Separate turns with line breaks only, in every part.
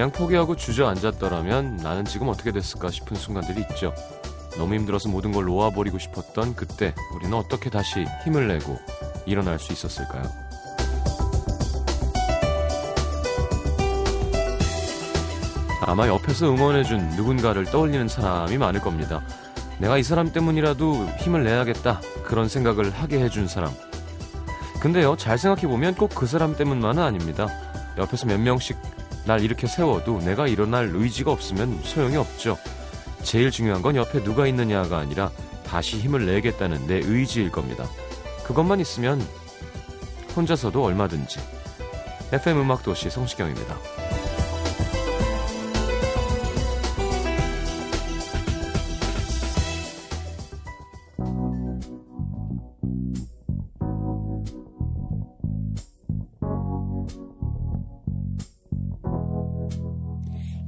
그냥 포기하고 주저앉았더라면 나는 지금 어떻게 됐을까 싶은 순간들이 있죠. 너무 힘들어서 모든 걸 놓아버리고 싶었던 그때 우리는 어떻게 다시 힘을 내고 일어날 수 있었을까요? 아마 옆에서 응원해준 누군가를 떠올리는 사람이 많을 겁니다. 내가 이 사람 때문이라도 힘을 내야겠다. 그런 생각을 하게 해준 사람. 근데요, 잘 생각해보면 꼭 그 사람 때문만은 아닙니다. 옆에서 몇 명씩 날 이렇게 세워도 내가 일어날 의지가 없으면 소용이 없죠. 제일 중요한 건 옆에 누가 있느냐가 아니라 다시 힘을 내겠다는 내 의지일 겁니다. 그것만 있으면 혼자서도 얼마든지. FM 음악도시 성시경입니다.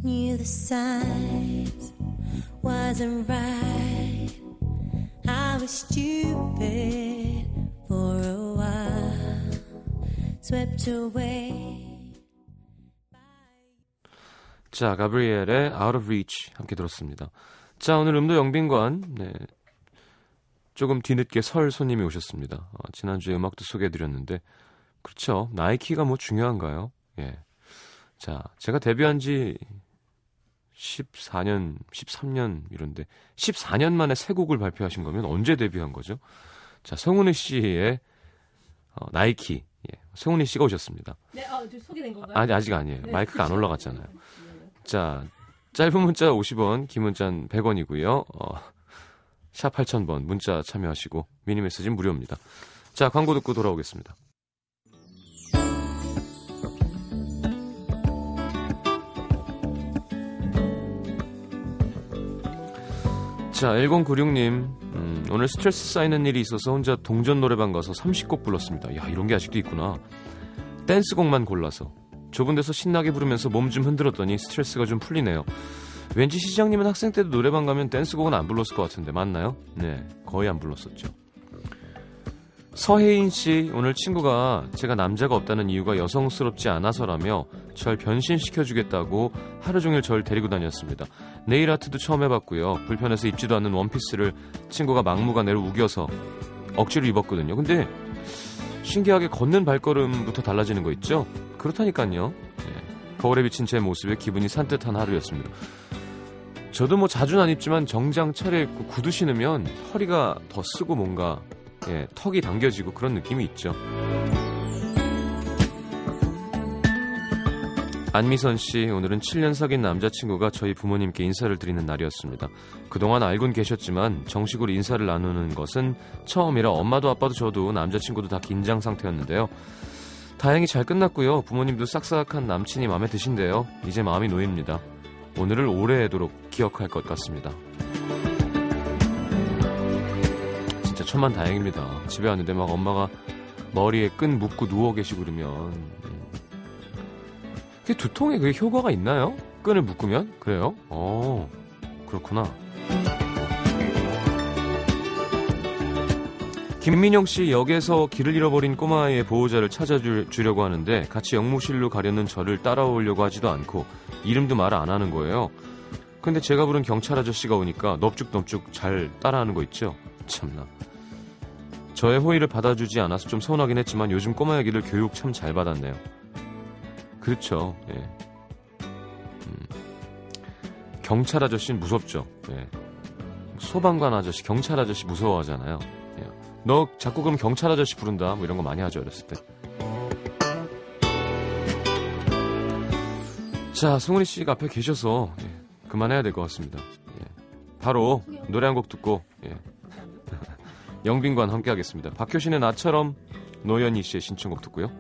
Knew the signs wasn't right. I was stupid for a while. Swept away.
자, 가브리엘의 Out of Reach 함께 들었습니다. 자, 오늘 음도 영빈관 네. 조금 뒤늦게 설 손님이 오셨습니다. 어, 지난주에 음악도 소개해드렸는데 그렇죠. 나이키가 뭐 중요한가요? 예. 자, 제가 데뷔한 지 14년, 13년 이런데 14년 만에 새 곡을 발표하신 거면 언제 데뷔한 거죠? 자, 성훈이 씨의 어, 나이키. 예. 성훈이 씨가 오셨습니다.
네, 아, 저 소개된 건가요?
아니 아직 아니에요.
네,
마이크가 안
그렇죠.
올라갔잖아요. 자, 짧은 문자 50원, 긴 문자는 100원이고요. 어, 샵 8000번 문자 참여하시고 미니 메시지는 무료입니다. 자, 광고 듣고 돌아오겠습니다. 자, 1096님, 음, 오늘 스트레스 쌓이는 일이 있어서 혼자 동전 노래방 가서 30곡 불렀습니다. 야, 이런 게 아직도 있구나. 댄스곡만 골라서. 좁은 데서 신나게 부르면서 몸 좀 흔들었더니 스트레스가 좀 풀리네요. 왠지 시장님은 학생 때도 노래방 가면 댄스곡은 안 불렀을 것 같은데 맞나요? 네, 거의 안 불렀었죠. 서혜인 씨, 오늘 친구가 제가 남자가 없다는 이유가 여성스럽지 않아서라며 절 변신시켜 주겠다고 하루 종일 절 데리고 다녔습니다. 네일 아트도 처음 해봤고요. 불편해서 입지도 않는 원피스를 친구가 막무가내로 우겨서 억지로 입었거든요. 근데 신기하게 걷는 발걸음부터 달라지는 거 있죠? 그렇다니까요. 예, 거울에 비친 제 모습에 기분이 산뜻한 하루였습니다. 저도 뭐 자주는 안 입지만 정장 차려입고 구두 신으면 허리가 더 쓰고 뭔가 예, 턱이 당겨지고 그런 느낌이 있죠. 안미선 씨, 오늘은 7년 사귄 남자친구가 저희 부모님께 인사를 드리는 날이었습니다. 그동안 알고는 계셨지만 정식으로 인사를 나누는 것은 처음이라 엄마도 아빠도 저도 남자친구도 다 긴장 상태였는데요. 다행히 잘 끝났고요. 부모님도 싹싹한 남친이 마음에 드신데요. 이제 마음이 놓입니다. 오늘을 오래도록 기억할 것 같습니다. 진짜 천만 다행입니다. 집에 왔는데 막 엄마가 머리에 끈 묶고 누워 계시고 그러면 음. 그게 두통에 그게 효과가 있나요? 끈을 묶으면? 그래요? 어 그렇구나. 김민영 씨 역에서 길을 잃어버린 꼬마아이의 보호자를 찾아주려고 하는데 같이 영무실로 가려는 저를 따라오려고 하지도 않고 이름도 말 안 하는 거예요. 근데 제가 부른 경찰 아저씨가 오니까 넙죽넙죽 잘 따라하는 거 있죠? 참나. 저의 호의를 받아주지 않아서 좀 서운하긴 했지만 요즘 꼬마 애기들 교육 참 잘 받았네요. 그렇죠. 예. 음. 경찰 아저씨는 무섭죠. 예. 소방관 아저씨, 경찰 아저씨 무서워하잖아요. 예. 너 자꾸 그럼 경찰 아저씨 부른다. 뭐 이런 거 많이 하죠 어렸을 때. 자, 승훈이 씨가 앞에 계셔서 예, 그만해야 될 것 같습니다. 예. 바로 노래 한 곡 듣고 예. 영빈관 함께하겠습니다. 박효신의 나처럼 노현희 씨의 신청곡 듣고요.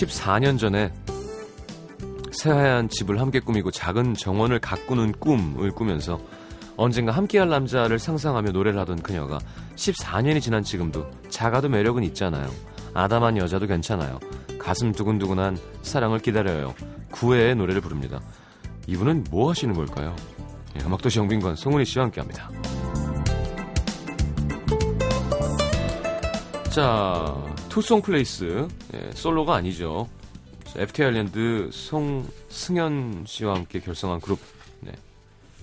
14년 전에 새하얀 집을 함께 꾸미고 작은 정원을 가꾸는 꿈을 꾸면서 언젠가 함께할 남자를 상상하며 노래를 하던 그녀가 14년이 지난 지금도 작아도 매력은 있잖아요. 아담한 여자도 괜찮아요. 가슴 두근두근한 사랑을 기다려요. 구애의 노래를 부릅니다. 이분은 뭐 하시는 걸까요? 예, 음악도시 영빈관 송은희 씨와 함께합니다. 자, 투송 플레이스 예, 솔로가 아니죠. FT 아일랜드 송승현 씨와 함께 결성한 그룹. 네,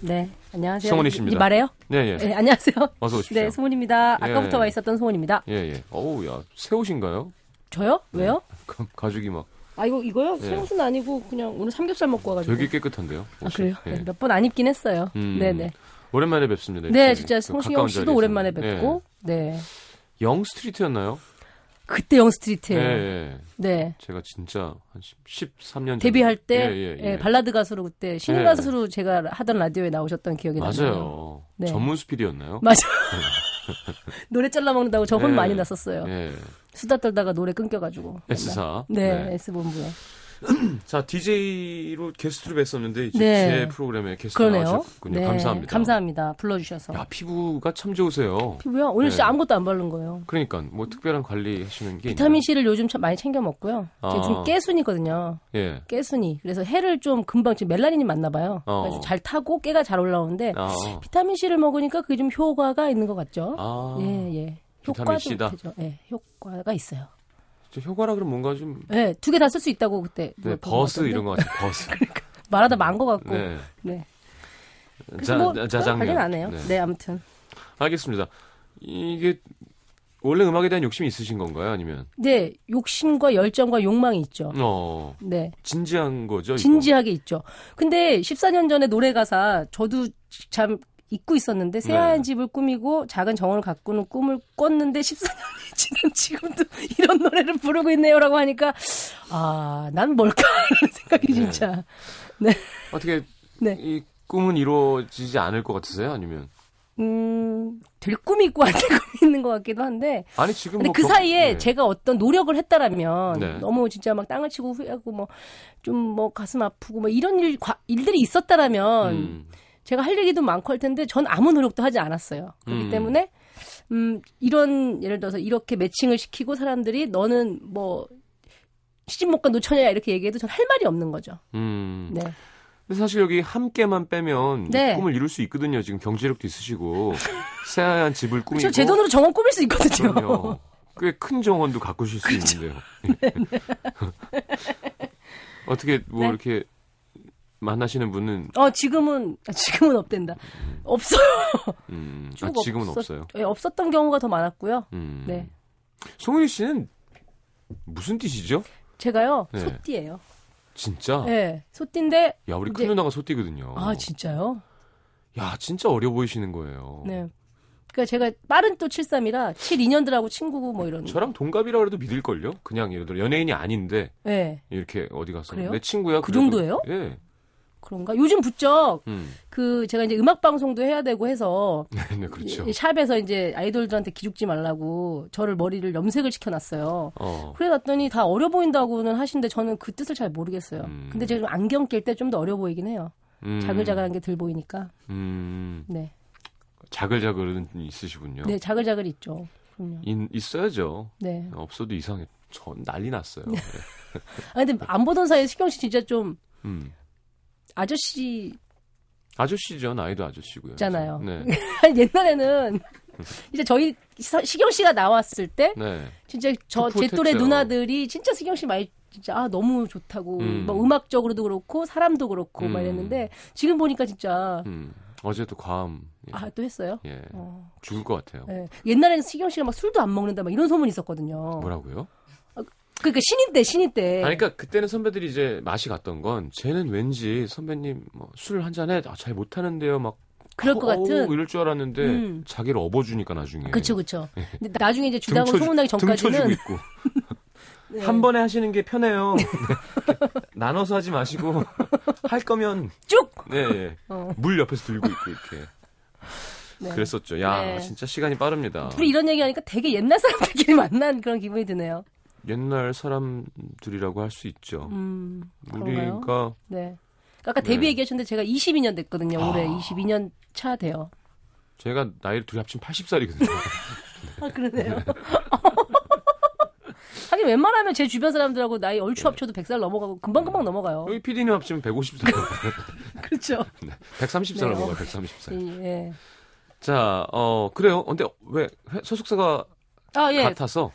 네, 안녕하세요. 송은이
씨입니다.
이 말해요?
네, 예.
네, 안녕하세요.
어서 오십시오.
네, 송은입니다.
예.
아까부터 와 있었던 송은입니다.
예, 예. 어우, 야, 새 옷인가요?
저요? 왜요?
가, 가죽이 막
아, 이거, 이거요?
예.
새 옷은 아니고 그냥 오늘 삼겹살 먹고 와가지고.
되게 깨끗한데요.
아,
옷이.
그래요?
예.
네, 몇 번 안 입긴 했어요.
음.
네네.
오랜만에 뵙습니다.
네, 진짜
그
송시경
가까운
씨도. 오랜만에 뵙고, 네.
예. 영 스트리트였나요?
그때 영스트리트예요
예,
네.
예. 제가 진짜 한 10, 13년 전에
데뷔할 때
예, 예, 예.
예, 발라드 가수로 그때 신인
예.
가수로 제가 하던 라디오에 나오셨던 기억이 나요.
맞아요.
네.
전문 스피디였나요?
맞아. 노래 잘라 먹는다고 저혼
예.
많이 났었어요.
예.
수다 떨다가 노래 끊겨가지고.
S사.
네,
네.
S 본부에.
자, DJ로 게스트로 뵀었는데 이제
네.
제 프로그램에 게스트로
그러네요.
나오셨군요.
네,
감사합니다.
감사합니다. 불러주셔서.
야, 피부가 참 좋으세요.
피부요? 오늘
네.
진짜 아무것도 안 바른 거예요.
그러니까 뭐 특별한 관리 하시는 게
비타민 C를 요즘 참 많이 챙겨 먹고요. 제가
아.
좀 깨순이거든요.
예.
깨순이. 그래서 해를 좀 금방 지금 멜라닌이 많나 봐요.
어.
잘 타고 깨가 잘 올라오는데
아.
비타민 C를 먹으니까 그게 좀 효과가 있는 것 같죠.
아.
예, 예. 효과도. 되죠. 예, 효과가 있어요.
저 효과라 그러면 뭔가 좀
예, 두개 다 쓸 수 있다고 그때
네,
뭐
버스. 이런 거 같아요. 버스.
말하다 만것 같고. 네.
네. 자,
뭐
자,
그건
자장면.
관련 안 해요.
네.
네, 아무튼.
알겠습니다. 이게 원래 음악에 대한 욕심이 있으신 건가요? 아니면
네, 욕심과 열정과 욕망이 있죠.
어
네.
진지한 거죠? 이거?
진지하게 있죠. 근데 14년 전에 노래 가사 저도 참 잊고 있었는데 새하얀
네.
집을 꾸미고 작은 정원을 가꾸는 꿈을 꿨는데 14년이 지난 지금도 이런 노래를 부르고 있네요라고 하니까 아, 난 뭘까 이런 생각이
네.
진짜.
어떻게
네.
이 꿈은 이루어지지 않을 것 같으세요? 아니면
음, 될 꿈이 있고 안 될 꿈이 있는 것 같기도 한데
아니 지금
근데 뭐그
경-
사이에
네.
제가 어떤 노력을 했다라면
네.
너무 진짜 막 땅을 치고 후회하고 뭐 좀 뭐 가슴 아프고 뭐 이런 일, 과- 일들이 있었다라면
음,
제가 할 얘기도 많고 할 텐데 전 아무 노력도 하지 않았어요. 그렇기
음.
때문에 음 이런 예를 들어서 이렇게 매칭을 시키고 사람들이 너는 뭐 시집 못 간 노처녀야 이렇게 얘기해도 전 할 말이 없는 거죠.
음.
네.
근데 사실 여기 함께만 빼면 이
네.
꿈을 이룰 수 있거든요. 지금 경제력도 있으시고 새하얀 집을 꾸미고
그렇죠. 제 돈으로 정원 꾸밀 수 있거든요.
꽤 큰 정원도 가꾸실 수
그렇죠.
있는데요. 어떻게 뭐
네.
이렇게 만나시는 분은
어 지금은 아, 지금은 없댄다. 없어요.
음, 아,
쭉
지금은
없었-
없어요.
예, 없었던 경우가 더 많았고요.
음.
네.
송은이 씨는 무슨 뜻이죠?
제가요
네.
소띠예요.
진짜?
네, 소띠인데
야, 우리
이제-
큰 누나가 소띠거든요.
아 진짜요?
야, 진짜 어려 보이시는 거예요.
네. 그러니까 제가 빠른 또 73이라 72년들하고 친구고 뭐 이런.
저랑 동갑이라 그래도 믿을걸요? 그냥 예를 들어 연예인이 아닌데
네,
이렇게 어디 가서
그래요?
내 친구야.
그 정도예요?
예.
그런가? 요즘 부쩍
음.
그 제가 이제 음악 방송도 해야 되고 해서
네, 네, 그렇죠.
이 샵에서 이제 아이돌들한테 기죽지 말라고 저를 머리를 염색을 시켜놨어요.
어.
그래놨더니 다 어려 보인다고는 하시는데 저는 그 뜻을 잘 모르겠어요.
음.
근데 제가 좀 안경 낄 때 좀 더 어려 보이긴 해요.
음.
자글자글한 게들 보이니까.
음.
네,
자글자글은 있으시군요.
네 자글자글 있죠. 그럼요.
인- 있어야죠.
네.
없어도 이상해. 전 난리 났어요. 네.
아 근데 안 보던 사이에 시경 씨 진짜 좀
음.
아저씨
아저씨죠. 나이도 아저씨고요.
있잖아요.
네.
옛날에는 이제 저희 시- 시경 씨가 나왔을 때
네.
진짜 저제
풋풋했죠.
또래 누나들이 진짜 시경 씨 많이 진짜 아 너무 좋다고
음.
뭐 음악적으로도 그렇고 사람도 그렇고 막
음.
이랬는데 지금 보니까 진짜
음. 어제도 과음. 예.
아또 했어요.
예.
어,
죽을 것 같아요.
예. 옛날에는 시경 씨가 막 술도 안 먹는다 막 이런 소문이 있었거든요.
뭐라고요?
그러니까 신인 때 신인 때.
아니, 그러니까 그때는 선배들이 이제 맛이 갔던 건 쟤는 왠지 선배님 뭐술 한 잔에 아, 잘 못하는데요. 막
그럴 것
어우,
같은.
이럴 줄 알았는데
음.
자기를 업어주니까 나중에.
그쵸 그쵸. 근데 나중에 이제 주당으로
예. 등쳐주-
소문나기 전까지는
있고.
네.
한 번에 하시는 게 편해요. 나눠서 하지 마시고 할 거면
쭉.
네, 예.
어.
물 옆에서 들고 있고 이렇게
네.
그랬었죠. 야
네.
진짜 시간이 빠릅니다.
둘이 이런 얘기하니까 되게 옛날 사람들끼리 만난 그런 기분이 드네요.
옛날 사람들이라고 할 수 있죠.
음?
우리가
네. 아까
네.
데뷔 얘기하셨는데 제가 22년 됐거든요. 올해
아.
22년 차 돼요.
제가 나이를 둘이 합치면 80살이거든요.
아, 그러네요. 하긴 웬만하면 제 주변 사람들하고 나이 얼추 합쳐도 100살 넘어가고 금방금방 넘어가요.
여기 PD님 합치면 150살,
그렇죠.
130살
네,
넘어가요.
어.
130살.
예.
자, 어 그래요. 근데 왜 회- 소속사가
아, 예.
같아서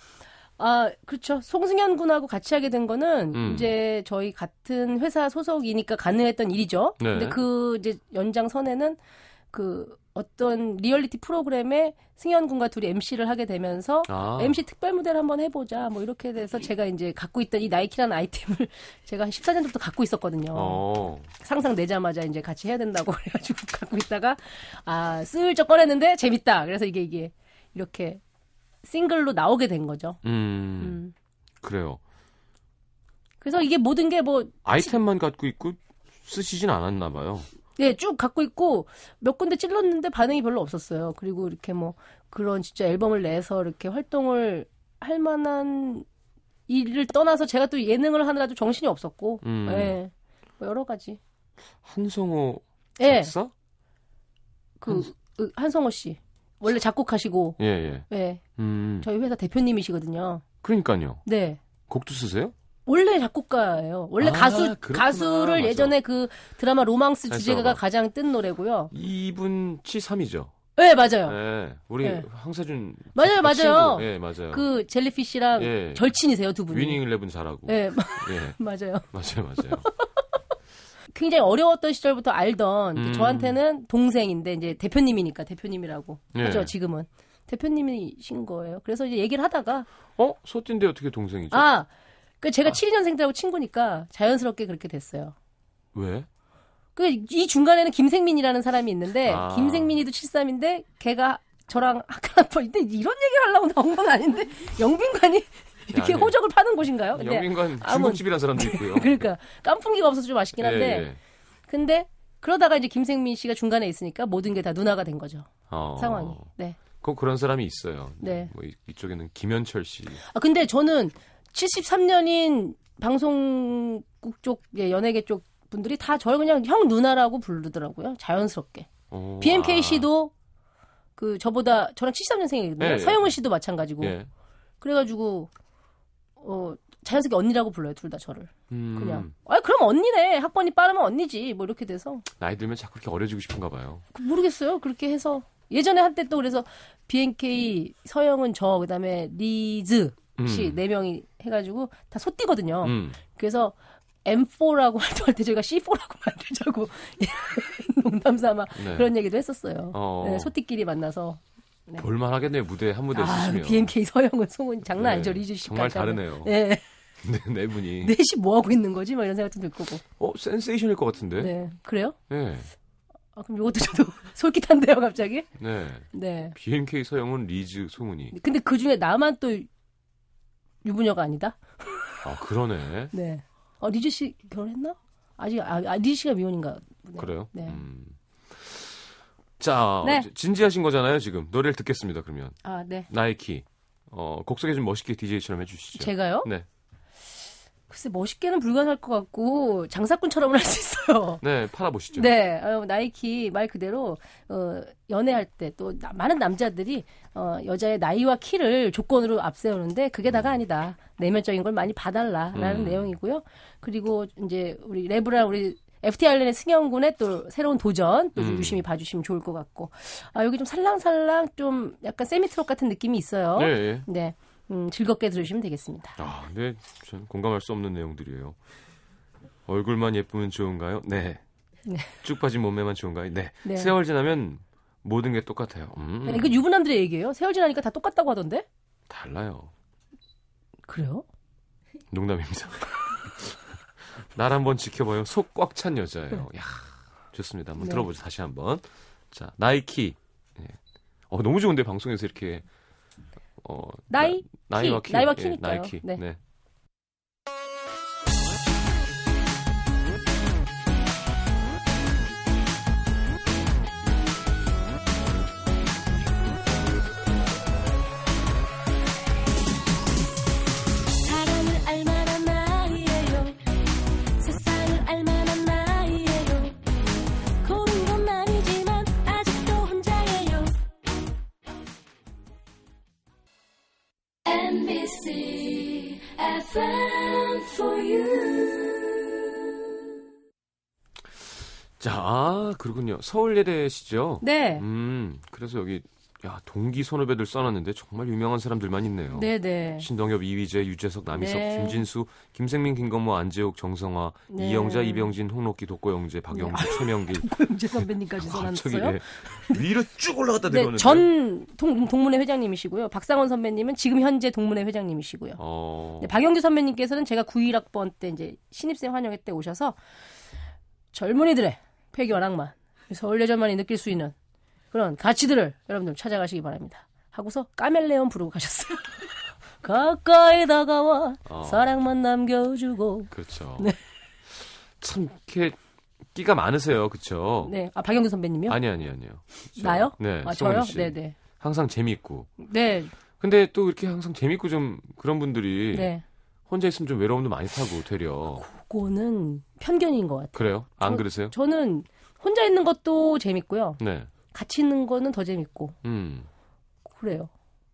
아, 그렇죠. 송승현 군하고 같이 하게 된 거는
음.
이제 저희 같은 회사 소속이니까 가능했던 일이죠.
네.
근데 그 이제 연장선에는 그 어떤 리얼리티 프로그램에 승현 군과 둘이 MC를 하게 되면서
아,
MC 특별 무대를 한번 해보자 뭐 이렇게 돼서 제가 이제 갖고 있던 이 나이키라는 아이템을 제가 한 14년 전부터 갖고 있었거든요.
어.
상상 내자마자 이제 같이 해야 된다고 그래가지고 갖고 있다가 아 슬쩍 꺼냈는데 재밌다. 그래서 이게 이게 이렇게 싱글로 나오게 된 거죠.
음,
음.
그래요.
그래서 이게 모든 게 뭐
아이템만 갖고 있고 쓰시진 않았나 봐요.
네, 쭉 갖고 있고 몇 군데 찔렀는데 반응이 별로 없었어요. 그리고 이렇게 뭐 그런 진짜 앨범을 내서 이렇게 활동을 할 만한 일을 떠나서 제가 또 예능을 하느라도 정신이 없었고,
음.
예, 뭐 여러 가지.
한성호
예,
작사?
그 으, 한성호 씨 원래 작곡하시고,
예, 예.
예,
음.
저희 회사 대표님이시거든요.
그러니까요.
네.
곡도 쓰세요?
원래 작곡가예요. 원래
아,
가수
그렇구나.
가수를
맞아.
예전에 그 드라마 로망스
잘
주제가가. 가장 뜬 노래고요.
이분 치삼이죠.
네, 맞아요.
예. 우리
네.
황세준
맞아요,
그
맞아요.
예, 맞아요.
그 젤리피쉬랑
예.
절친이세요, 두 분이.
위닝 일레븐 잘하고.
네,
예.
맞아요.
맞아요, 맞아요.
굉장히 어려웠던 시절부터 알던
음.
저한테는 동생인데 이제 대표님이니까 대표님이라고
예.
하죠 지금은 대표님이신 거예요. 그래서 이제 얘기를 하다가
어? 소띠인데 어떻게 동생이죠?
아, 그 제가
아.
72년생 들하고 친구니까 자연스럽게 그렇게 됐어요.
왜?
그 이 중간에는 김생민이라는 사람이 있는데
아.
김생민이도 73인데 걔가 저랑 학교 한 번인데 이런 얘기를 하려고 나온 건 아닌데 영빈관이 이렇게
아니.
호적을 파는 곳인가요? 아무-
중국집이라는 사람도 있고요.
그러니까 깐풍기가 없어서 좀 아쉽긴 한데
예, 예.
근데 그러다가 이제 김생민 씨가 중간에 있으니까 모든 게 다 누나가 된 거죠.
어.
상황이. 네.
꼭 그런 사람이 있어요.
네.
뭐 이- 이쪽에는 김현철 씨.
아 근데 저는 73년인 방송국 쪽 예, 연예계 쪽 분들이 다 저를 그냥 형 누나라고 부르더라고요. 자연스럽게.
어,
BMK
아.
씨도 그 저보다 저랑 73년생이거든요.
예, 예.
서영은 씨도 마찬가지고.
예.
그래가지고 어 자연스럽게 언니라고 불러요 둘 다 저를
음,
그냥. 아 그럼 언니네 학번이 빠르면 언니지 뭐 이렇게 돼서
나이 들면 자꾸 그렇게 어려지고 싶은가 봐요.
그 모르겠어요. 그렇게 해서 예전에 한때 또 그래서 BNK 서영은 저 그다음에 리즈 씨
음.
네 명이 해가지고 다 소띠거든요.
음.
그래서 M4라고 활동할 때 저희가 C4라고 만들자고 농담 삼아
네.
그런 얘기도 했었어요.
어.
네, 소띠끼리 만나서 네.
볼만 하겠네요. 무대 한 무대
아,
쓰시면.
BNK 서영은 소문 장난
네,
아니죠 리즈 씨.
정말 다르네요.
네,
네, 네 분이.
넷이 뭐 하고 있는 거지? 막 이런 생각도 들 거고.
어, 센세이션일 것 같은데. 네.
네, 그래요?
네.
아, 그럼 이것도 저도 솔깃한데요, 갑자기?
네.
네.
BNK 서영은 리즈 소문이.
근데 그 중에 나만 또 유부녀가 아니다?
아, 그러네.
네. 어, 리즈 씨 결혼했나? 아직, 아, 아, 리즈 씨가 미혼인가? 보네요.
그래요?
네.
음. 자,
네.
어, 진지하신 거잖아요, 지금. 노래를 듣겠습니다, 그러면.
아, 네.
나이키. 어, 곡 소개 좀 멋있게 DJ처럼 해주시죠.
제가요?
네.
글쎄, 멋있게는 불가능할 것 같고, 장사꾼처럼은 할수 있어요.
네, 팔아보시죠.
네, 어, 나이키 말 그대로 어, 연애할 때 또 많은 남자들이 어, 여자의 나이와 키를 조건으로 앞세우는데 그게 다가 아니다. 내면적인 걸 많이 봐달라라는
음.
내용이고요. 그리고 이제 우리 레브라 우리 FT 아일랜드 승영군의 또 새로운 도전 또
음.
유심히 봐주시면 좋을 것 같고 아 여기 좀 살랑살랑 좀 약간 세미트록 같은 느낌이 있어요.
네, 예.
네, 음, 즐겁게 들으시면 되겠습니다.
아, 네. 전 공감할 수 없는 내용들이에요. 얼굴만 예쁘면 좋은가요? 네.
네.
쭉 빠진 몸매만 좋은가요? 네.
네.
세월 지나면 모든 게 똑같아요. 음,
이거 유부남들의 얘기예요. 세월 지나니까 다 똑같다고 하던데?
달라요.
그래요?
농담입니다. 날 한번 지켜봐요. 속 꽉 찬 여자예요. 야, 좋습니다. 한번
네.
들어보죠. 다시 한번. 자, 나이키. 예. 어, 너무 좋은데 방송에서 이렇게 어,
나이?
나, 나이와
키.
키.
나이와
예,
키니까요.
나이키.
네.
자, 아, 그렇군요. 서울예대시죠?
네.
음, 그래서 여기 야 동기 선후배들 써놨는데 정말 유명한 사람들만 있네요.
네네.
신동엽, 이휘재, 유재석, 남희석,
네.
김진수, 김생민, 김건모, 안재욱, 정성화,
네.
이영자, 이병진, 홍록기, 독고영재, 박영수, 최명길.
임재 선배님까지 써놨어요.
예. 위로 쭉 올라갔다
네,
내려오는데.
전 동, 동문회 회장님이시고요. 박상원 선배님은 지금 현재 동문회 회장님이시고요.
어.
네, 박영규 선배님께서는 제가 91학번 때 이제 신입생 환영회 때 오셔서 젊은이들의 폐결항만 서울 예전만이 느낄 수 있는 그런 가치들을 여러분들 찾아가시기 바랍니다. 하고서 까멜레온 부르고 가셨어요. 가까이 다가와
어.
사랑만 남겨주고
그렇죠.
네.
참 이렇게 끼가 많으세요. 그렇죠?
네, 아 박영규 선배님이요?
아니 아니 아니요. 저-
나요?
네.
아 저요?
씨.
네, 네,
항상 재미있고.
네,
근데 또 이렇게 항상 재밌고 좀 그런 분들이
네.
혼자 있으면 좀 외로움도 많이 타고 되려.
그거는 편견인 것 같아요.
그래요? 안
저-
그러세요?
저는 혼자 있는 것도 재밌고요.
네.
같이 있는 거는 더 재밌고
음.
그래요.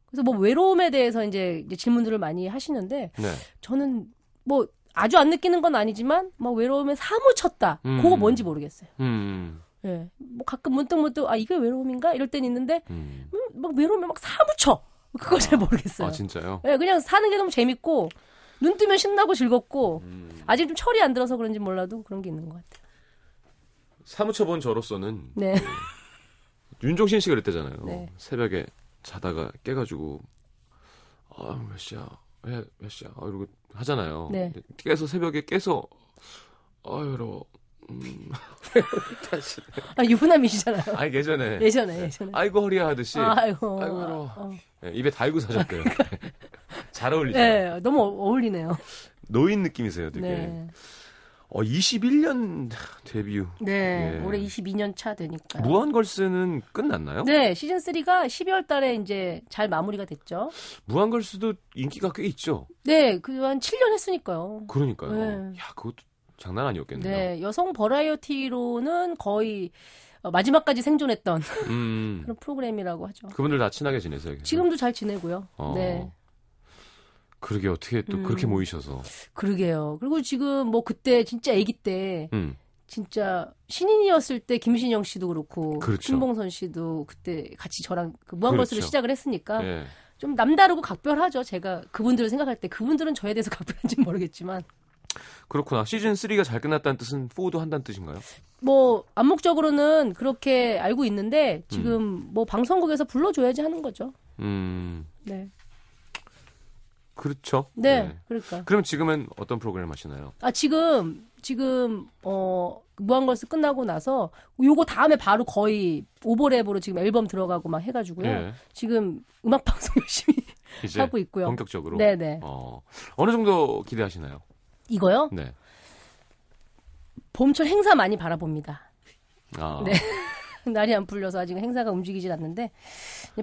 그래서 뭐 외로움에 대해서 이제, 이제 질문들을 많이 하시는데
네.
저는 뭐 아주 안 느끼는 건 아니지만 뭐 외로움에 사무쳤다.
음.
그거 뭔지 모르겠어요.
음.
예. 뭐 가끔 문득 문득 아 이게 외로움인가 이럴 땐 있는데
음.
음, 막 외로움에 막 사무쳐. 그거 잘 모르겠어요.
아 진짜요?
예, 그냥 사는 게 너무 재밌고 눈 뜨면 신나고 즐겁고
음.
아직 좀 철이 안 들어서 그런지 몰라도 그런 게 있는 것 같아요.
사무쳐 본 저로서는
네.
윤종신 씨가 그랬대잖아요.
네.
새벽에 자다가 깨가지고 아몇 시야? 왜몇 시야? 아, 이러고 하잖아요.
네.
깨서 새벽에 깨서 아 외로워. 음. 다시.
아 유부남이시잖아요.
아니 예전에
예전에 예전에.
아이고 허리야 하듯이
아이고.
아이고, 외로워.
어.
예, 입에 달고 사셨대요. 잘 어울리죠.
네, 너무 어- 어울리네요.
노인 느낌이세요, 되게.
네.
어 21년 데뷔.
네,
예.
올해 22년 차 되니까.
무한걸스는 끝났나요?
네, 시즌 3가 12월 달에 이제 잘 마무리가 됐죠.
무한걸스도 인기가 꽤 있죠.
네, 그 한 7년 했으니까요.
그러니까요.
네.
야, 그것도 장난 아니었겠네요.
네, 여성 버라이어티로는 거의 어, 마지막까지 생존했던
음.
그런 프로그램이라고 하죠.
그분들 다 친하게 지내세요. 계속?
지금도 잘 지내고요.
어.
네,
그러게 어떻게 또
음.
그렇게 모이셔서.
그러게요. 그리고 지금 뭐 그때 진짜 아기 때
음.
진짜 신인이었을 때 김신영 씨도 그렇고
그렇죠.
신봉선 씨도 그때 같이 저랑 그 무한걸스를
그렇죠.
시작을 했으니까
예.
좀 남다르고 각별하죠. 제가 그분들을 생각할 때 그분들은 저에 대해서 각별한지 는 모르겠지만
그렇구나. 시즌 3가 잘 끝났다는 뜻은 4도 한다는 뜻인가요?
뭐 암묵적으로는 그렇게 알고 있는데 지금
음.
뭐 방송국에서 불러줘야지 하는 거죠.
음.
네,
그렇죠.
네, 그러니까
그럼 지금은 어떤 프로그램 하시나요?
아 지금 지금 어 무한걸스 끝나고 나서 요거 다음에 바로 거의 오버랩으로 지금 앨범 들어가고 막 해가지고요.
예.
지금 음악 방송 열심히 하고 있고요.
본격적으로.
네네
어. 어느 정도 기대하시나요?
이거요
네.
봄철 행사 많이 바라봅니다.
아.
네. 날이 안 풀려서 아직 행사가 움직이질 않는데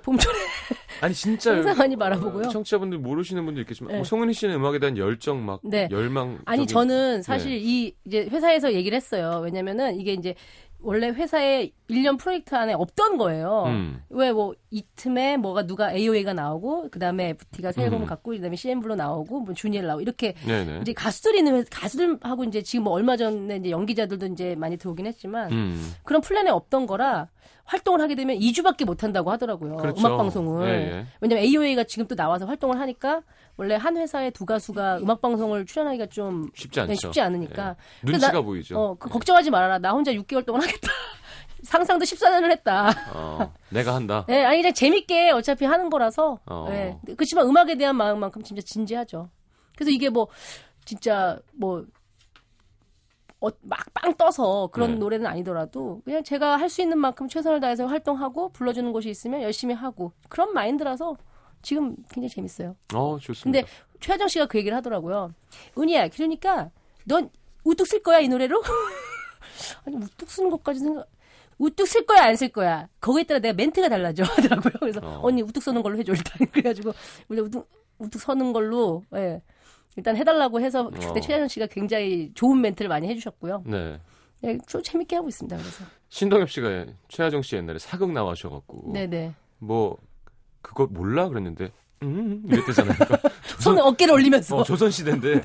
봄철에
아니 진짜
행사 많이 바라보고요.
청취자분들 모르시는 분도 있겠지만
네.
뭐 송은이 씨는 음악에 대한 열정 막
네.
열망
아니 저는 사실
네.
이 이제 회사에서 얘기를 했어요. 왜냐면은 이게 이제 원래 회사에 1년 프로젝트 안에 없던 거예요.
음.
왜뭐 이 틈에 뭐가 누가 AOA가 나오고 그다음에 FT가 새 앨범을
음.
갖고 그다음에 CN블루 나오고 뭐 주니엘 나오고 이렇게
네네.
이제 가수들이 있는 회사, 가수들하고 이제 지금 뭐 얼마 전에 이제 연기자들도 이제 많이 들어오긴 했지만
음.
그런 플랜에 없던 거라 활동을 하게 되면 2주밖에 못 한다고 하더라고요.
그렇죠.
음악 방송을.
예, 예.
왜냐면 AOA가 지금 또 나와서 활동을 하니까 원래 한 회사에 두 가수가 음악 방송을 출연하기가 좀
쉽지 않죠.
네, 쉽지 않으니까.
예. 눈치가
나-
보이죠.
어, 그 걱정하지 말아라. 나 혼자 6개월 동안 하겠다. 상상도 14년을 했다.
어, 내가 한다.
예, 아니 그냥 재밌게 어차피 하는 거라서.
어.
예. 그렇지만 음악에 대한 마음만큼 진짜 진지하죠. 그래서 이게 뭐 진짜 뭐 어, 막빵 떠서 그런
네.
노래는 아니더라도 그냥 제가 할 수 있는 만큼 최선을 다해서 활동하고 불러주는 곳이 있으면 열심히 하고 그런 마인드라서 지금 굉장히 재밌어요.
어, 좋습니다.
근데 최하정 씨가 그 얘기를 하더라고요. 은희야, 그러니까 넌 우뚝 쓸 거야 이 노래로? 아니 우뚝 쓰는 것까지 생각. 우뚝 쓸 거야 안 쓸 거야 거기에 따라 내가 멘트가 달라져 하더라고요. 그래서
어.
언니 우뚝 서는 걸로 해줘 일단 그래가지고 우리 우뚝 우뚝 서는 걸로 예. 일단 해달라고 해서 그때
어.
최하정 씨가 굉장히 좋은 멘트를 많이 해주셨고요.
네.
예, 좀 재밌게 하고 있습니다. 그래서
신동엽 씨가 최하정 씨 옛날에 사극 나와셔갖고
네네
뭐 그거 몰라 그랬는데 음, 이랬대잖아요.
손을 어깨를 올리면서.
어, 조선 시대인데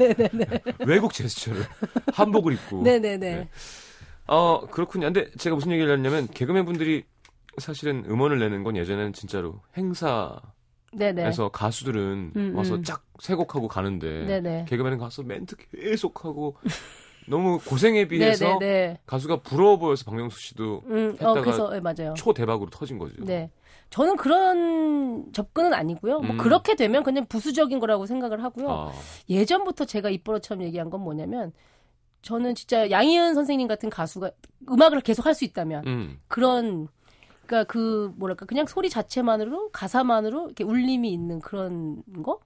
외국 제스처를 한복을 입고.
네네네.
네. 어 그렇군요. 근데 제가 무슨 얘기를 했냐면 개그맨 분들이 사실은 음원을 내는 건 예전에는 진짜로 행사
네네.
가수들은
음,
와서
음.
쫙세곡 하고 가는데
네네.
개그맨은 가서 멘트 계속 하고 너무 고생에 비해서
네네네.
가수가 부러워 보여서 박명수 씨도
음,
했다가
어, 그래서, 네, 맞아요.
초 대박으로 터진 거죠.
네. 저는 그런 접근은 아니고요. 뭐
음.
그렇게 되면 그냥 부수적인 거라고 생각을 하고요.
아,
예전부터 제가 입버릇처럼 얘기한 건 뭐냐면 저는 진짜 양희은 선생님 같은 가수가 음악을 계속 할 수 있다면
음,
그런 그러니까 그 뭐랄까 그냥 소리 자체만으로 가사만으로 이렇게 울림이 있는 그런 거.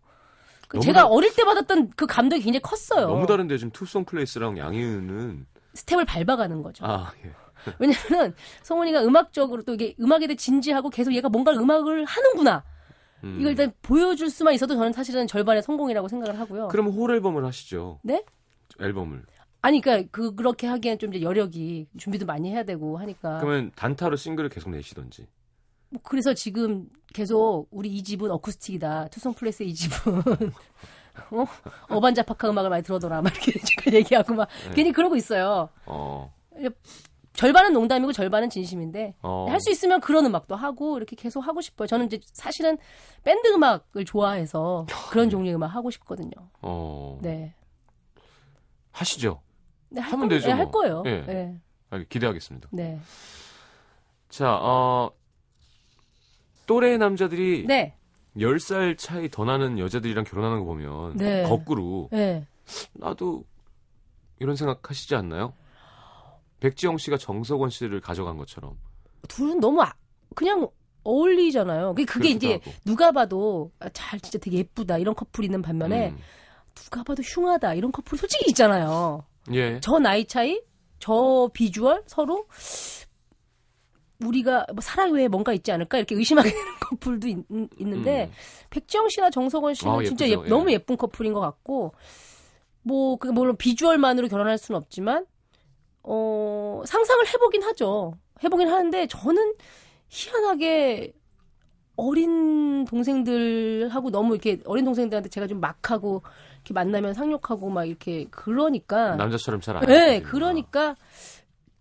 그 제가
다-
어릴 때 받았던 그 감동이 굉장히 컸어요.
너무 다른데 지금 투송 플레이스랑 양희은은
스텝을 밟아가는 거죠.
아 예.
왜냐면은 승현이가 음악적으로 또 이게 음악에 대해 진지하고 계속 얘가 뭔가 음악을 하는구나.
음.
이걸 일단 보여줄 수만 있어도 저는 사실은 절반의 성공이라고 생각을 하고요.
그러면 풀 앨범을 하시죠.
네?
앨범을.
아니, 그러니까 그 그렇게 하기엔 좀 이제 여력이 준비도 많이 해야 되고 하니까.
그러면 단타로 싱글을 계속 내시던지.
뭐 그래서 지금 계속 우리 이 집은 어쿠스틱이다. 투송 플레이스 이 집은 어? 어반자카파 음악을 많이 들어더라. 막 이렇게 제가 얘기하고 막
네.
괜히 그러고 있어요.
어.
절반은 농담이고 절반은 진심인데
어.
할수 있으면 그런 음악도 하고 이렇게 계속 하고 싶어요. 저는 이제 사실은 밴드 음악을 좋아해서 그런 종류의 음악 하고 싶거든요.
어.
네.
하시죠.
네, 할
하면
거-
되죠,
네, 할
뭐.
거예요.
예.
네.
아, 기대하겠습니다.
네.
자, 어. 또래 남자들이
네.
10살 차이 더 나는 여자들이랑 결혼하는 거 보면
네.
거꾸로
네.
나도 이런 생각 하시지 않나요? 백지영 씨가 정석원 씨를 가져간 것처럼.
둘은 너무 아- 그냥 어울리잖아요. 그게, 그게
그렇기도
이제
하고.
누가 봐도 아, 잘 진짜 되게 예쁘다 이런 커플이 있는 반면에
음.
누가 봐도 흉하다 이런 커플이 솔직히 있잖아요.
예.
저 나이 차이, 저 비주얼 서로 우리가 뭐 사랑 외에 뭔가 있지 않을까 이렇게 의심하게 되는 커플도 있, 는데
음.
백지영 씨나 정석원 씨는
아,
진짜.
예-
예. 너무 예쁜 커플인 것 같고 뭐 그게 물론 비주얼만으로 결혼할 수는 없지만 어 상상을 해보긴 하죠. 해보긴 하는데 저는 희한하게 어린 동생들하고 너무 이렇게 어린 동생들한테 제가 좀 막하고 이렇게 만나면 상욕하고 막 이렇게 그러니까
남자처럼 잘안
네, 그러니까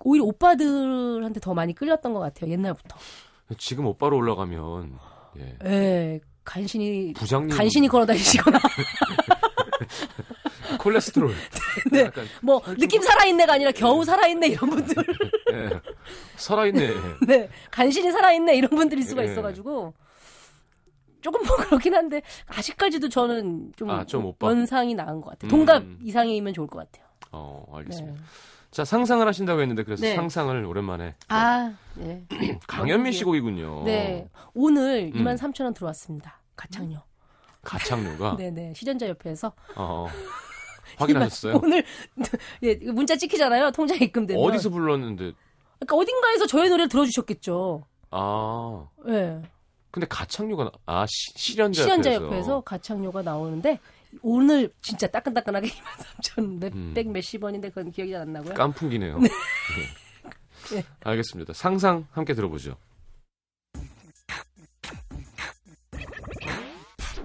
오히려 오빠들한테 더 많이 끌렸던 것 같아요 옛날부터.
지금 오빠로 올라가면 예.
예, 간신히
부장님
간신히 걸어다니시거나
콜레스테롤.
네. 뭐 느낌 살아있네가 아니라 겨우 살아있네 이런 분들,
예. 살아있네.
네, 간신히 살아있네 이런 분들일 수가
예.
있어가지고 조금 뭐 그렇긴 한데 아직까지도 저는 좀,
아, 좀 오빠?
연상이 나은 것 같아요. 동갑
음.
이상이면 좋을 것 같아요.
어,
네.
알겠습니다. 자, 상상을 하신다고 했는데 그래서
네.
상상을 오랜만에
아, 네.
강현미 씨 곡이군요.
네. 오늘
음.
2만 3천 원 들어왔습니다. 가창료.
가창료가
네네. 시전자 옆에서
어, 확인하셨어요?
오늘 예, 문자 찍히잖아요. 통장 입금되면.
어디서 불렀는데
그러니까 어딘가에서 저의 노래를 들어주셨겠죠.
아
예.
근데 가창료가 나- 아 시, 실현자,
시연자
옆에서.
가창료가 나오는데 오늘 진짜 따끈따끈하게 2만 3천 몇백
음.
몇십 원인데 그건 기억이 잘안 나고요.
깐풍기네요.
네.
네. 알겠습니다. 상상 함께 들어보죠.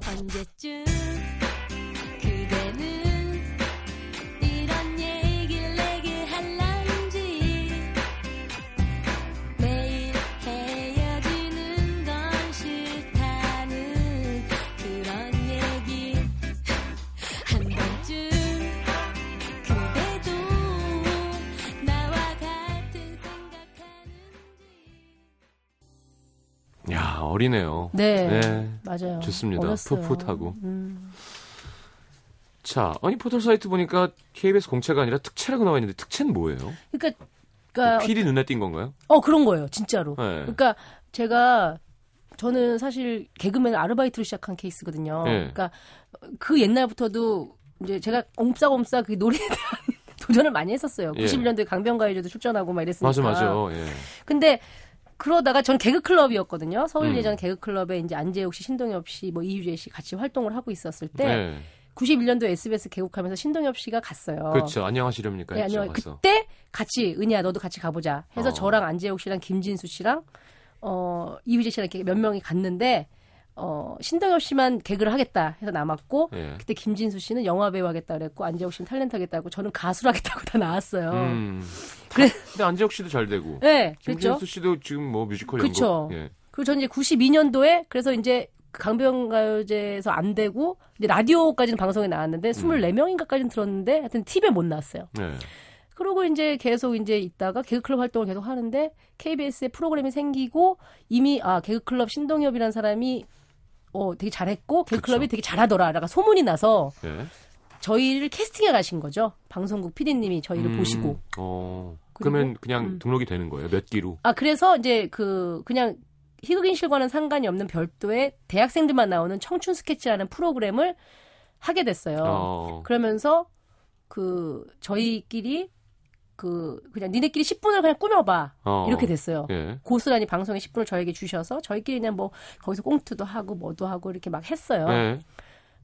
언제쯤
어리네요.
네.
네.
맞아요.
좋습니다.
어렸어요.
풋풋하고.
음.
자, 아니 포털 사이트 보니까 KBS 공채가 아니라 특채라고 나와 있는데 특채는 뭐예요?
그러니까 그러니까
필이 눈에 띈 건가요?
어 그런 거예요. 진짜로.
네.
그러니까 제가 저는 사실 개그맨 아르바이트로 시작한 케이스거든요.
네.
그러니까 그 옛날부터도 이제 제가 옴싸옴싸 그 노래에 대한 도전을 많이 했었어요.
예.
91년도에 강변가요제도 출전하고 막 이랬으니까.
맞아, 맞아. 예.
근데 그러다가 저는 개그 클럽이었거든요. 서울
음.
예전 개그 클럽에 이제 안재욱 씨, 신동엽 씨, 뭐 이휘재 씨 같이 활동을 하고 있었을 때
네.
91년도 SBS 개국하면서 신동엽 씨가 갔어요.
그렇죠. 안녕하시렵니까?
네.
가서.
그때 같이 은희야 너도 같이 가보자 해서
어.
저랑 안재욱 씨랑 김진수 씨랑 어 이휘재 씨랑 이렇게 몇 명이 갔는데 어, 신동엽 씨만 개그를 하겠다 해서 남았고
예.
그때 김진수 씨는 영화 배우 하겠다 그랬고 안재욱 씨는 탤런트 하겠다고 저는 가수를 하겠다고 다 나왔어요.
음.
그래-
근데 안재욱 씨도 잘 되고.
네.
김진수 씨도 지금 뭐 뮤지컬. 연극. 예.
그리고 저는 이제 92년도에 그래서 이제 강변가요제에서 안 되고 이제 라디오까지는 방송에 나왔는데 24명인가까지는 들었는데 하여튼 TV에 못 나왔어요.
네.
그러고 이제 계속 이제 있다가 개그클럽 활동을 계속 하는데 KBS에 프로그램이 생기고 이미 아 개그클럽 신동엽이라는 사람이 어 되게 잘했고 개그클럽이
그쵸.
되게 잘하더라라가 소문이 나서
예.
저희를 캐스팅해 가신 거죠. 방송국 PD님이 저희를
음,
보시고.
어. 그러면 그냥
음.
등록이 되는 거예요. 몇 기로.
아 그래서 이제 그 그냥 희극인실과는 상관이 없는 별도의 대학생들만 나오는 청춘 스케치라는 프로그램을 하게 됐어요.
어.
그러면서 그 저희끼리 그 그냥 니네끼리 10분을 그냥 꾸며봐
어.
이렇게 됐어요.
예.
고스란히 방송에 10분을 저에게 주셔서 저희끼리 그냥 뭐 거기서 꽁트도 하고 뭐도 하고 이렇게 막 했어요.
예.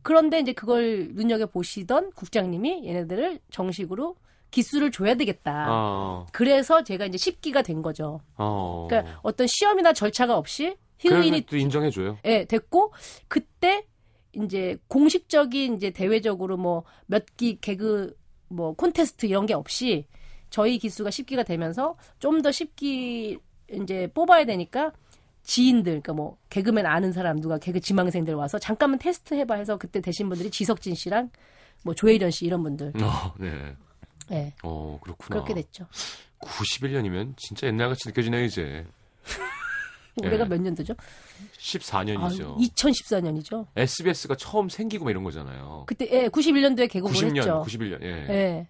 그런데 이제 그걸 눈여겨 보시던 국장님이 얘네들을 정식으로 기수를 줘야 되겠다.
어.
그래서 제가 이제 10기가 된 거죠.
어.
그러니까 어떤 시험이나 절차가 없이 희극인이
또 인정해줘요.
예, 됐고 그때 이제 공식적인 이제 대외적으로 뭐 몇 기 개그 뭐 콘테스트 이런 게 없이 저희 기수가 10기가 되면서 좀 더 10기 이제 뽑아야 되니까 지인들 그러니까 뭐 개그맨 아는 사람 누가 개그 지망생들 와서 잠깐만 테스트 해봐 해서 그때 되신 분들이 지석진 씨랑 뭐 조혜련 씨 이런 분들
어, 네.
예
어, 그렇구나.
그렇게 됐죠
91년이면 진짜 옛날같이 느껴지네요, 이제.
올해가
예.
몇 년도죠?
14년이죠.
2014년이죠
SBS가 처음 생기고 막 이런 거잖아요.
그때 예 91년도에 개국을
90년,
했죠
91년. 예.
예.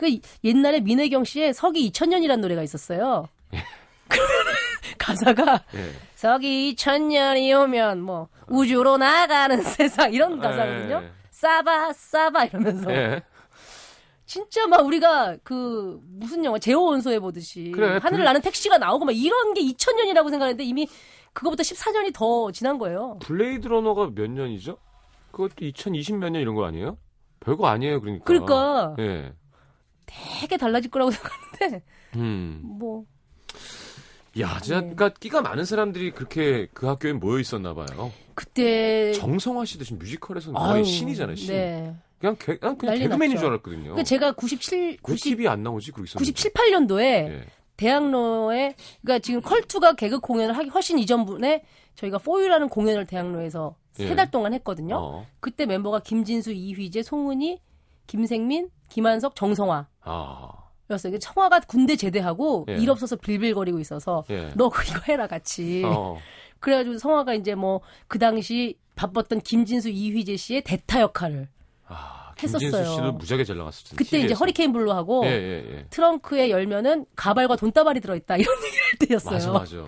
그 이- 옛날에 민혜경 씨의 서기 2000년이라는 노래가 있었어요. 가사가
예.
서기 2000년이 오면 뭐 우주로 나가는 세상 이런 가사거든요.
예.
싸바 싸바 이러면서
예.
진짜 막 우리가 그 무슨 영화 제5원소 보듯이
그래,
하늘을
불-
나는 택시가 나오고 막 이런 게 2000년이라고 생각했는데 이미 그거보다 14년이 더 지난 거예요.
블레이드 러너가 몇 년이죠? 그것도 2020 몇 년 이런 거 아니에요? 별거 아니에요, 그러니까.
그러니까
예.
되게 달라질 거라고 생각하는데
음.
뭐
야, 진짜,
네.
그러니까 끼가 많은 사람들이 그렇게 그 학교에 모여 있었나 봐요.
그때
정성화 씨도 지금 뮤지컬에서는 거의
아유,
신이잖아요, 신.
네.
그냥, 개, 그냥, 그냥
난리
개그맨인
났죠.
줄 알았거든요.
그러니까 제가 97,
왜
90,
TV 안 나오지? 그러고 있었는데.
97, 8년도에
예.
대학로에 그러니까 지금 컬투가 개그 공연을 하기 훨씬 이전분에 저희가 포유라는 공연을 대학로에서
예.
세달 동안 했거든요.
어.
그때 멤버가 김진수, 이휘재, 송은이, 김생민, 김한석, 정성화.
아.
였어요. 이게 청화가 군대 제대하고
예.
일 없어서 빌빌거리고 있어서
예.
너 그거 해라 같이.
어.
그래가지고 성화가 이제 뭐 그 당시 바빴던 김진수, 이휘재 씨의 대타 역할을
아,
했었어요.
김진수 씨도 무지하게 잘 나갔을 텐데.
그때 이제 허리케인 블루하고
예, 예, 예.
트렁크에 열면은 가발과 돈다발이 들어있다 이런 얘기를 할 때였어요.
맞아, 맞아.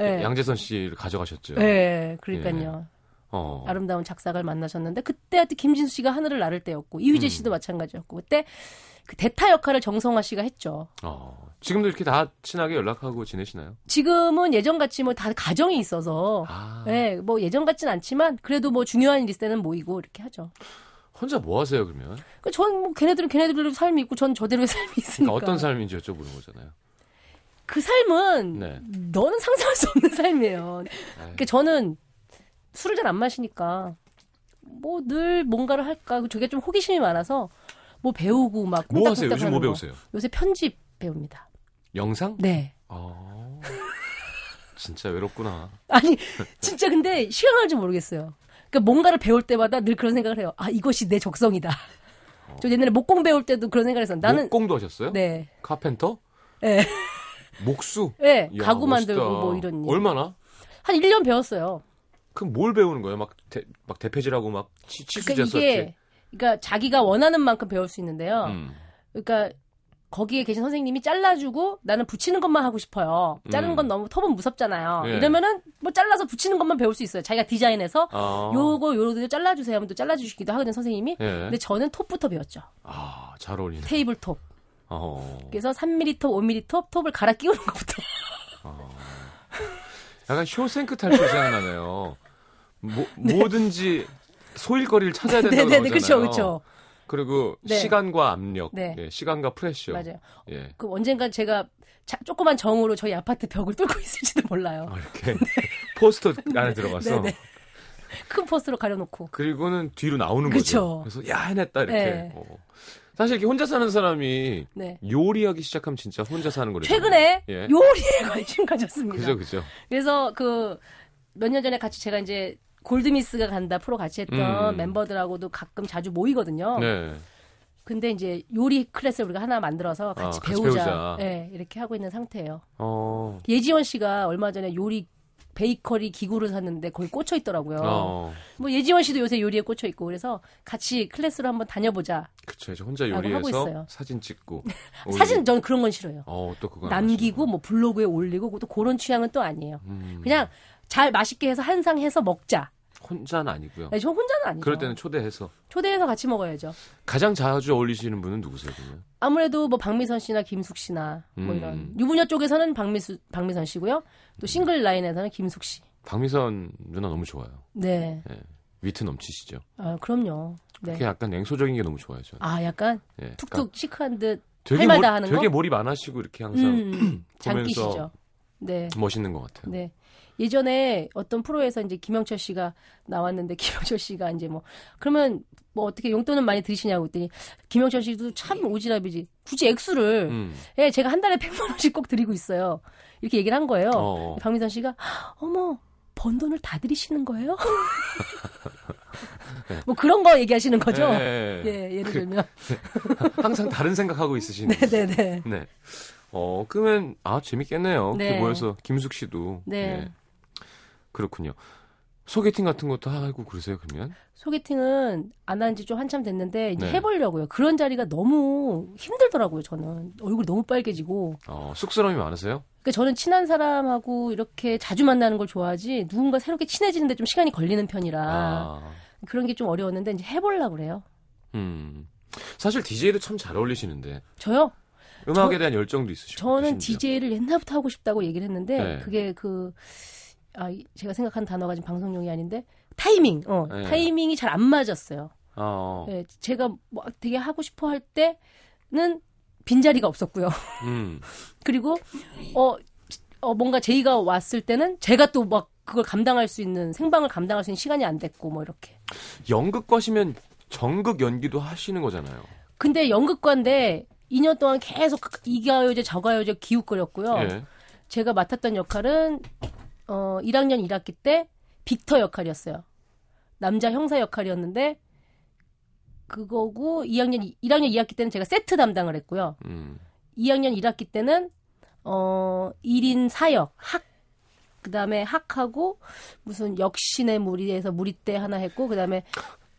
예.
양재선 씨를 가져가셨죠.
네, 그러니까요.
어.
아름다운 작사가를 만나셨는데 그때 하여튼 김진수 씨가 하늘을 나를 때였고 이휘재
음.
씨도 마찬가지였고 그때 그 대타 역할을 정성화 씨가 했죠.
어. 지금도 이렇게 다 친하게 연락하고 지내시나요?
지금은 예전 같이 뭐 다 가정이 있어서
아.
예, 뭐 예전 같진 않지만 그래도 뭐 중요한 일 있을 때는 모이고 이렇게 하죠.
혼자 뭐 하세요, 그러면?
그 전뭐 걔네들은 걔네들의 삶이 있고 전 저대로의 삶이 있으니까.
그러니까 어떤 삶인지 여쭤보는 거잖아요.
그 삶은
네.
너는 상상할 수 없는 삶이에요.
에이.
그러니까 저는 술을 잘 안 마시니까 뭐 늘 뭔가를 할까 저게 좀 호기심이 많아서 뭐 배우고 막
뭐 하세요? 요즘 뭐
거.
배우세요?
요새 편집 배웁니다.
영상?
네.
어. 진짜 외롭구나.
아니 진짜 근데 시간 갈줄 모르겠어요. 그러니까 뭔가를 배울 때마다 늘 그런 생각을 해요. 아 이것이 내 적성이다. 저 옛날에 목공 배울 때도 그런 생각을 했어요. 나는
목공도 하셨어요?
네,
카펜터?
네,
목수?
네
이야,
가구
멋있다.
만들고 뭐 이런 일.
얼마나?
한 1년 배웠어요.
그럼 뭘 배우는 거예요? 막, 대, 막 대패질하고 막 치, 치수
그러니까
재서
이게 그러니까 자기가 원하는 만큼 배울 수 있는데요.
음.
그러니까 거기에 계신 선생님이 잘라주고 나는 붙이는 것만 하고 싶어요. 자르는
음.
건 너무 톱은 무섭잖아요.
예.
이러면은 뭐 잘라서 붙이는 것만 배울 수 있어요. 자기가 디자인해서
아.
요거 요거 잘라주세요 하면 또 잘라주시기도 하거든요 선생님이.
예.
근데 저는 톱부터 배웠죠.
아, 잘 어울리네.
테이블 톱.
어.
그래서 3mm 톱, 5mm 톱, 톱을 갈아 끼우는 것부터.
약간 쇼생크 탈출 생각나네요. 뭐, 뭐든지 소일거리를 찾아야 된다고
네네네,
그러잖아요.
그쵸, 그쵸.
그리고
네.
시간과 압력,
네.
예, 시간과 프레셔.
맞아요.
예.
그 언젠간 제가 자- 조그만 정으로 저희 아파트 벽을 뚫고 있을지도 몰라요.
아, 이렇게 포스터 안에 들어가서
네네. 큰 포스로 가려놓고.
그리고는 뒤로 나오는
그쵸.
거죠. 그래서 야 해냈다 이렇게.
네.
어. 사실 이렇게 혼자 사는 사람이
네.
요리하기 시작하면 진짜 혼자 사는 거래요.
최근에
예.
요리에 관심 가졌습니다.
그죠 그죠.
그래서 그 몇 년 전에 같이 제가 이제 골드미스가 간다 프로 같이 했던
음.
멤버들하고도 가끔 자주 모이거든요.
네.
근데 이제 요리 클래스를 우리가 하나 만들어서 같이
아, 같이
배우자.
배우자.
네, 이렇게 하고 있는 상태예요.
어.
예지원 씨가 얼마 전에 요리 베이커리 기구를 샀는데 거기 꽂혀 있더라고요.
어.
뭐 예지원 씨도 요새 요리에 꽂혀 있고 그래서 같이 클래스로 한번 다녀보자.
그쵸 이제 혼자 요리해서
있어요.
사진 찍고.
사진 저는 그런 건 싫어요.
어, 또 그거
남기고 뭐 블로그에 올리고 또 그런 취향은 또 아니에요.
음.
그냥 잘 맛있게 해서 한상 해서 먹자.
혼자는 아니고요.
네, 저 혼자는 아니죠.
그럴 때는 초대해서
초대해서 같이 먹어야죠.
가장 자주 어울리시는 분은 누구세요, 그러면?
아무래도 뭐 박미선 씨나 김숙 씨나 뭐
음.
이런 유부녀 쪽에서는 박미수 박미선 씨고요. 또 싱글 라인에서는 김숙 씨.
박미선 누나 너무 좋아요.
네.
예. 위트 넘치시죠.
아, 그럼요. 네.
그게 약간 냉소적인 게 너무 좋아요, 저는.
아, 약간
예.
툭툭
그러니까
시크한 듯
되게,
할말
몰-
다 하는 거?
되게 몰입 안 하시고 이렇게 항상
음,
보면서
장기시죠. 네.
멋있는 것 같아요.
네. 예전에 어떤 프로에서 이제 김영철 씨가 나왔는데 김영철 씨가 이제 뭐 그러면 뭐 어떻게 용돈은 많이 드시냐고 했더니 김영철 씨도 참 오지랖이지. 굳이 액수를
음.
예, 제가 한 달에 100만 원씩 꼭 드리고 있어요. 이렇게 얘기를 한 거예요.
어.
박미선 씨가 어머 번 돈을 다 들이시는 거예요? 뭐 그런 거 얘기하시는 거죠?
예, 예.
예, 예를 들면.
항상 다른 생각하고 있으시는.
네네네.
네. 어, 그러면 아 재밌겠네요.
네.
이렇게 모여서 김숙 씨도.
네.
예. 그렇군요. 소개팅 같은 것도 하고 그러세요, 그러면?
소개팅은 안 한 지 좀 한참 됐는데 이제
네.
해보려고요. 그런 자리가 너무 힘들더라고요. 저는 얼굴이 너무 빨개지고.
어, 쑥스러움이 많으세요?
그러니까 저는 친한 사람하고 이렇게 자주 만나는 걸 좋아하지 누군가 새롭게 친해지는데 좀 시간이 걸리는 편이라
아.
그런 게 좀 어려웠는데 이제 해보려고 그래요.
음. 사실 DJ도 참 잘 어울리시는데.
저요?
음악에
저-
대한 열정도 있으시고.
저는. DJ를 옛날부터 하고 싶다고 얘기를 했는데
네.
그게 그 아, 이- 제가 생각한 단어가 지금 방송용이 아닌데 타이밍, 어,
네.
타이밍이 잘 안 맞았어요.
어.
예, 제가 뭐 되게 하고 싶어 할 때는 빈자리가 없었고요.
음.
그리고 어, 어 뭔가 제의가 왔을 때는 제가 또 막 그걸 감당할 수 있는 생방을 감당할 수 있는 시간이 안 됐고 뭐 이렇게.
연극과시면 전극 연기도 하시는 거잖아요.
근데 연극과인데 2년 동안 계속 이가요제 저가요제 기웃거렸고요.
예.
제가 맡았던 역할은 어 1학년 1학기 때 빅터 역할이었어요. 남자 형사 역할이었는데 그거고 2학년 1학년 2학기 때는 제가 세트 담당을 했고요.
음.
2학년 1학기 때는 어 1인 사역 학 그다음에 학하고 무슨 역신의 무리에서 무리대 하나 했고 그다음에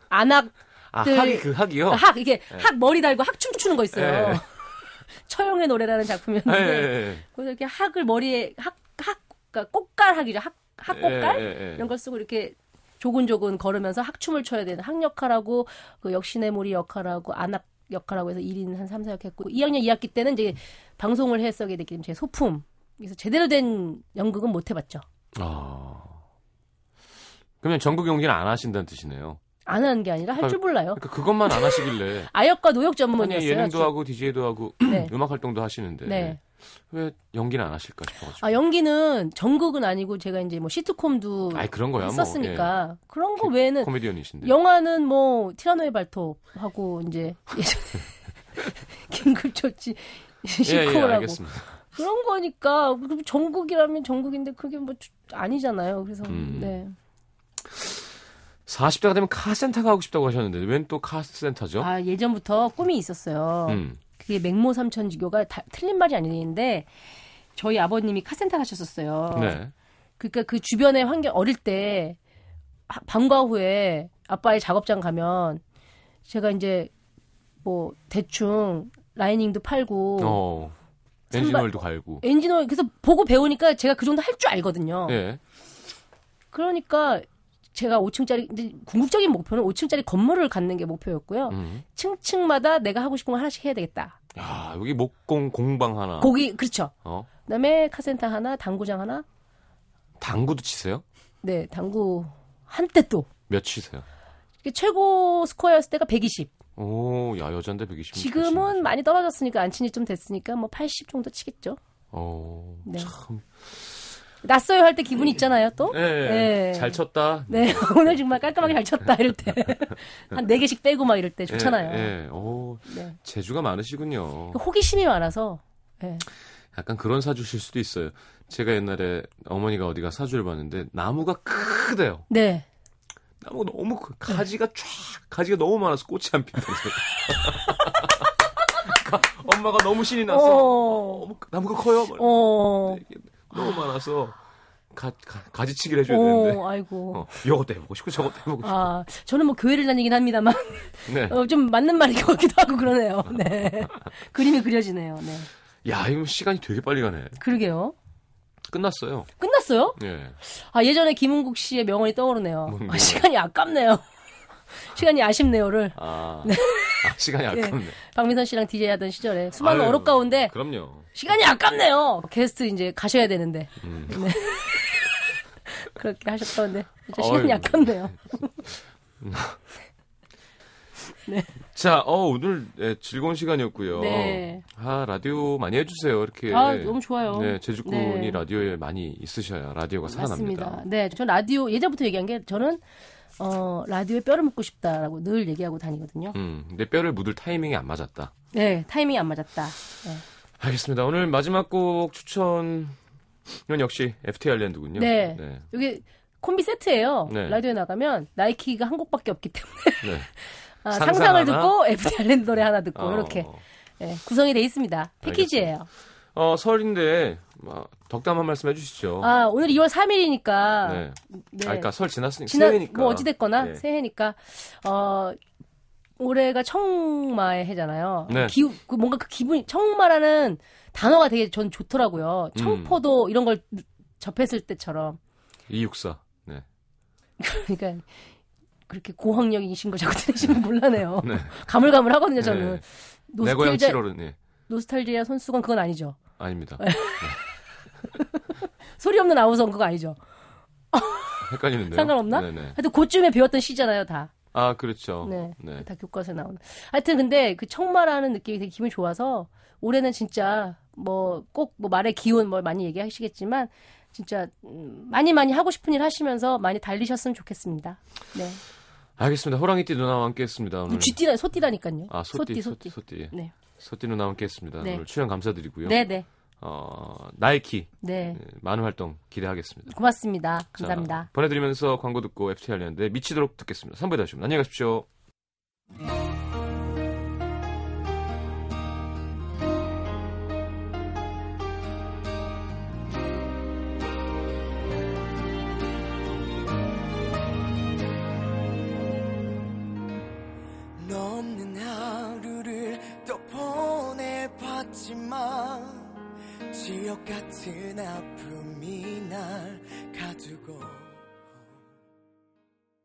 안학
아,
그-
학이 그 학이요?
학 이게 학 머리 달고 학춤 추는 거 있어요.
네.
처형의 노래라는
예,
작품이었는데
예,
그래서 이렇게 학을 머리에 학, 학, 그러니까 꽃갈학이죠. 학,
예.
학꽃갈?
예, 예, 예.
이런 걸 쓰고 이렇게 조근조근 걸으면서 학춤을 춰야 되는 학 역할하고 그 무리 역할하고 안학 역할하고 해서 1인 한 3, 4역 했고 2학년 2학기 때는 이제 방송을 했었게 됐기 때문에 제 소품. 그래서 제대로 된 연극은 못 해봤죠.
아. 그러면 전국 연기는 안 하신다는 뜻이네요.
안 하는 게 아니라 할 줄 몰라요.
그러니까 그것만 안 하시길래.
아역과 노역 전문이었어요.
예능도
쭉.
하고 DJ도 하고
네.
음악 활동도 하시는데
네.
왜 연기는 안 하실까 싶어가지고.
아, 연기는 전극은 아니고 제가 이제 뭐 시트콤도
아이 그런 거야
그런 거
뭐. 예.
외에는
코미디언이신데.
영화는 뭐 티라노의 발톱 하고 이제 예전에 긴급조치
예, 예,
시코라고
알겠습니다.
그런 거니까 전국이라면 전국인데 그게 뭐 주- 아니잖아요. 그래서
음.
네
40대가 되면 카센터가 하고 싶다고 하셨는데 웬 또 카센터죠?
아 예전부터 꿈이 있었어요.
음.
그게 맹모 삼천지교가 다- 틀린 말이 아닌데 저희 아버님이 카센터 가셨었어요.
네.
그러니까 그 주변의 환경 어릴 때 하- 방과 후에 아빠의 작업장 가면 제가 이제 뭐 대충 라이닝도 팔고
어. 엔진오일도 갈고.
엔진오일 그래서 보고 배우니까 제가 그 정도 할 줄 알거든요.
예.
그러니까 제가 5층짜리 이제 궁극적인 목표는 5층짜리 건물을 갖는 게 목표였고요.
음.
층층마다 내가 하고 싶은 걸 하나씩 해야 되겠다.
야, 여기 목공 공방 하나.
거기 그렇죠.
어.
그다음에 카센터 하나, 당구장 하나.
당구도 치세요?
네, 당구 한때 또
몇 치세요?
최고 스코어였을 때가 120.
오, 야, 여잔데 120.
지금은 많이 떨어졌으니까 안 친지 좀 됐으니까 뭐 80 정도 치겠죠.
어,
네.
참.
났어요 할 때 기분 이 있잖아요, 또.
예,
네.
잘 쳤다.
네, 오늘 정말 깔끔하게 잘 쳤다 이럴 때. 한 네 개씩 빼고 막 이럴 때 좋잖아요.
예, 예. 오,
네.
재주가 많으시군요.
호기심이 많아서. 예.
약간 그런 사주실 수도 있어요. 제가 옛날에 어머니가 어디가 사주를 봤는데 나무가 크대요.
네.
나무가 너무 크, 가지가 쫙 가지가 너무 많아서 꽃이 안 핀다고. 가- 엄마가 너무 신이 났어.
어.
어, 나무가 커요. 막
어.
너무 많아서 가, 가, 지치기를 해줘야 되는데.
어, 아이고.
어, 이것도 해보고 싶고 저것도 해보고 싶고.
아, 저는 뭐 교회를 다니긴 합니다만,
네.
어, 좀 맞는 말인 것 같기도 하고 그러네요. 네. 그림이 그려지네요. 네.
야, 이거 시간이 되게 빨리 가네.
그러게요.
끝났어요.
끝났어요?
예.
아, 예전에 김은국 씨의 명언이 떠오르네요. 아, 시간이 아깝네요. 시간이 아쉽네요를.
아, 아, 시간이 아깝네.
박민선 씨랑 DJ 하던 시절에 수많은
아유,
어록 가운데
그럼요.
시간이 아깝네요. 게스트 이제 가셔야 되는데.
음.
네. 그렇게 하셨던데 진짜 시간이
어휴.
아깝네요.
자, 어, 오늘 네, 즐거운 시간이었고요.
네.
아, 라디오 많이 해주세요. 이렇게.
아, 너무 좋아요.
네, 제주꾼이
네.
라디오에 많이 있으셔야 라디오가 살아납니다.
맞습니다. 네, 전 라디오 예전부터 얘기한 게 저는 어 라디오에 뼈를 묻고 싶다라고 늘 얘기하고 다니거든요.
음, 내 뼈를 묻을 타이밍이 안 맞았다.
네, 타이밍이 안 맞았다. 네.
알겠습니다. 오늘 마지막 곡 추천은 역시 FT 아일랜드군요.
네. 여기 콤비 세트예요.
네.
라디오에 나가면 나이키가 한 곡밖에 없기 때문에
네.
아,
상상
상상을
하나?
듣고 FT 알랜드 노래 하나 듣고
어,
이렇게 네, 구성이 돼 있습니다. 패키지예요.
어, 설인데 뭐, 덕담 한 말씀 해주시죠.
아 오늘 2월 3일이니까
네.
네.
아, 그러니까 설 지났으니까
지난
새해니까.
뭐 어찌됐거나
네.
새해니까 어 올해가 청마의 해잖아요.
네.
기 그 뭔가 그 기분이 청마라는 단어가 되게 전 좋더라고요.
음.
청포도 이런 걸 접했을 때처럼
264. 네.
그러니까 그렇게 고학력이신 거 자꾸 들으시면 곤란해요.
네.
가물가물하거든요 저는.
네. 내 고향
노스탈지아
7월은 네.
노스탈지아 손수건 그건 아니죠.
아닙니다.
소리 없는 아우성 그거 아니죠.
헷갈리는데요.
상관없나?
네네.
하여튼 그쯤에 배웠던 시잖아요 다.
아, 그렇죠.
네.
네.
다 교과서에 나오는. 하여튼 근데 그 청마라는 느낌이 되게 기분이 좋아서 올해는 진짜 뭐 꼭뭐 말의 기운 뭐 많이 얘기하시겠지만 진짜 음, 많이 많이 하고 싶은 일 하시면서 많이 달리셨으면 좋겠습니다. 네.
알겠습니다. 호랑이띠 누나와 함께 했습니다. 오늘.
쥐띠다 소띠다니까요.
아, 소띠,
소띠,
소띠, 소띠.
네.
소띠 누나와 함께 했습니다.
네.
오늘 출연 감사드리고요.
네, 네.
어, 나이키
네.
네, 많은 활동 기대하겠습니다.
고맙습니다. 감사합니다.
자, 보내드리면서 광고 듣고 FT 알렸는데 미치도록 듣겠습니다. 3부에 다시 옵니다. 안녕히 가십시오.
아픔이 날 가두고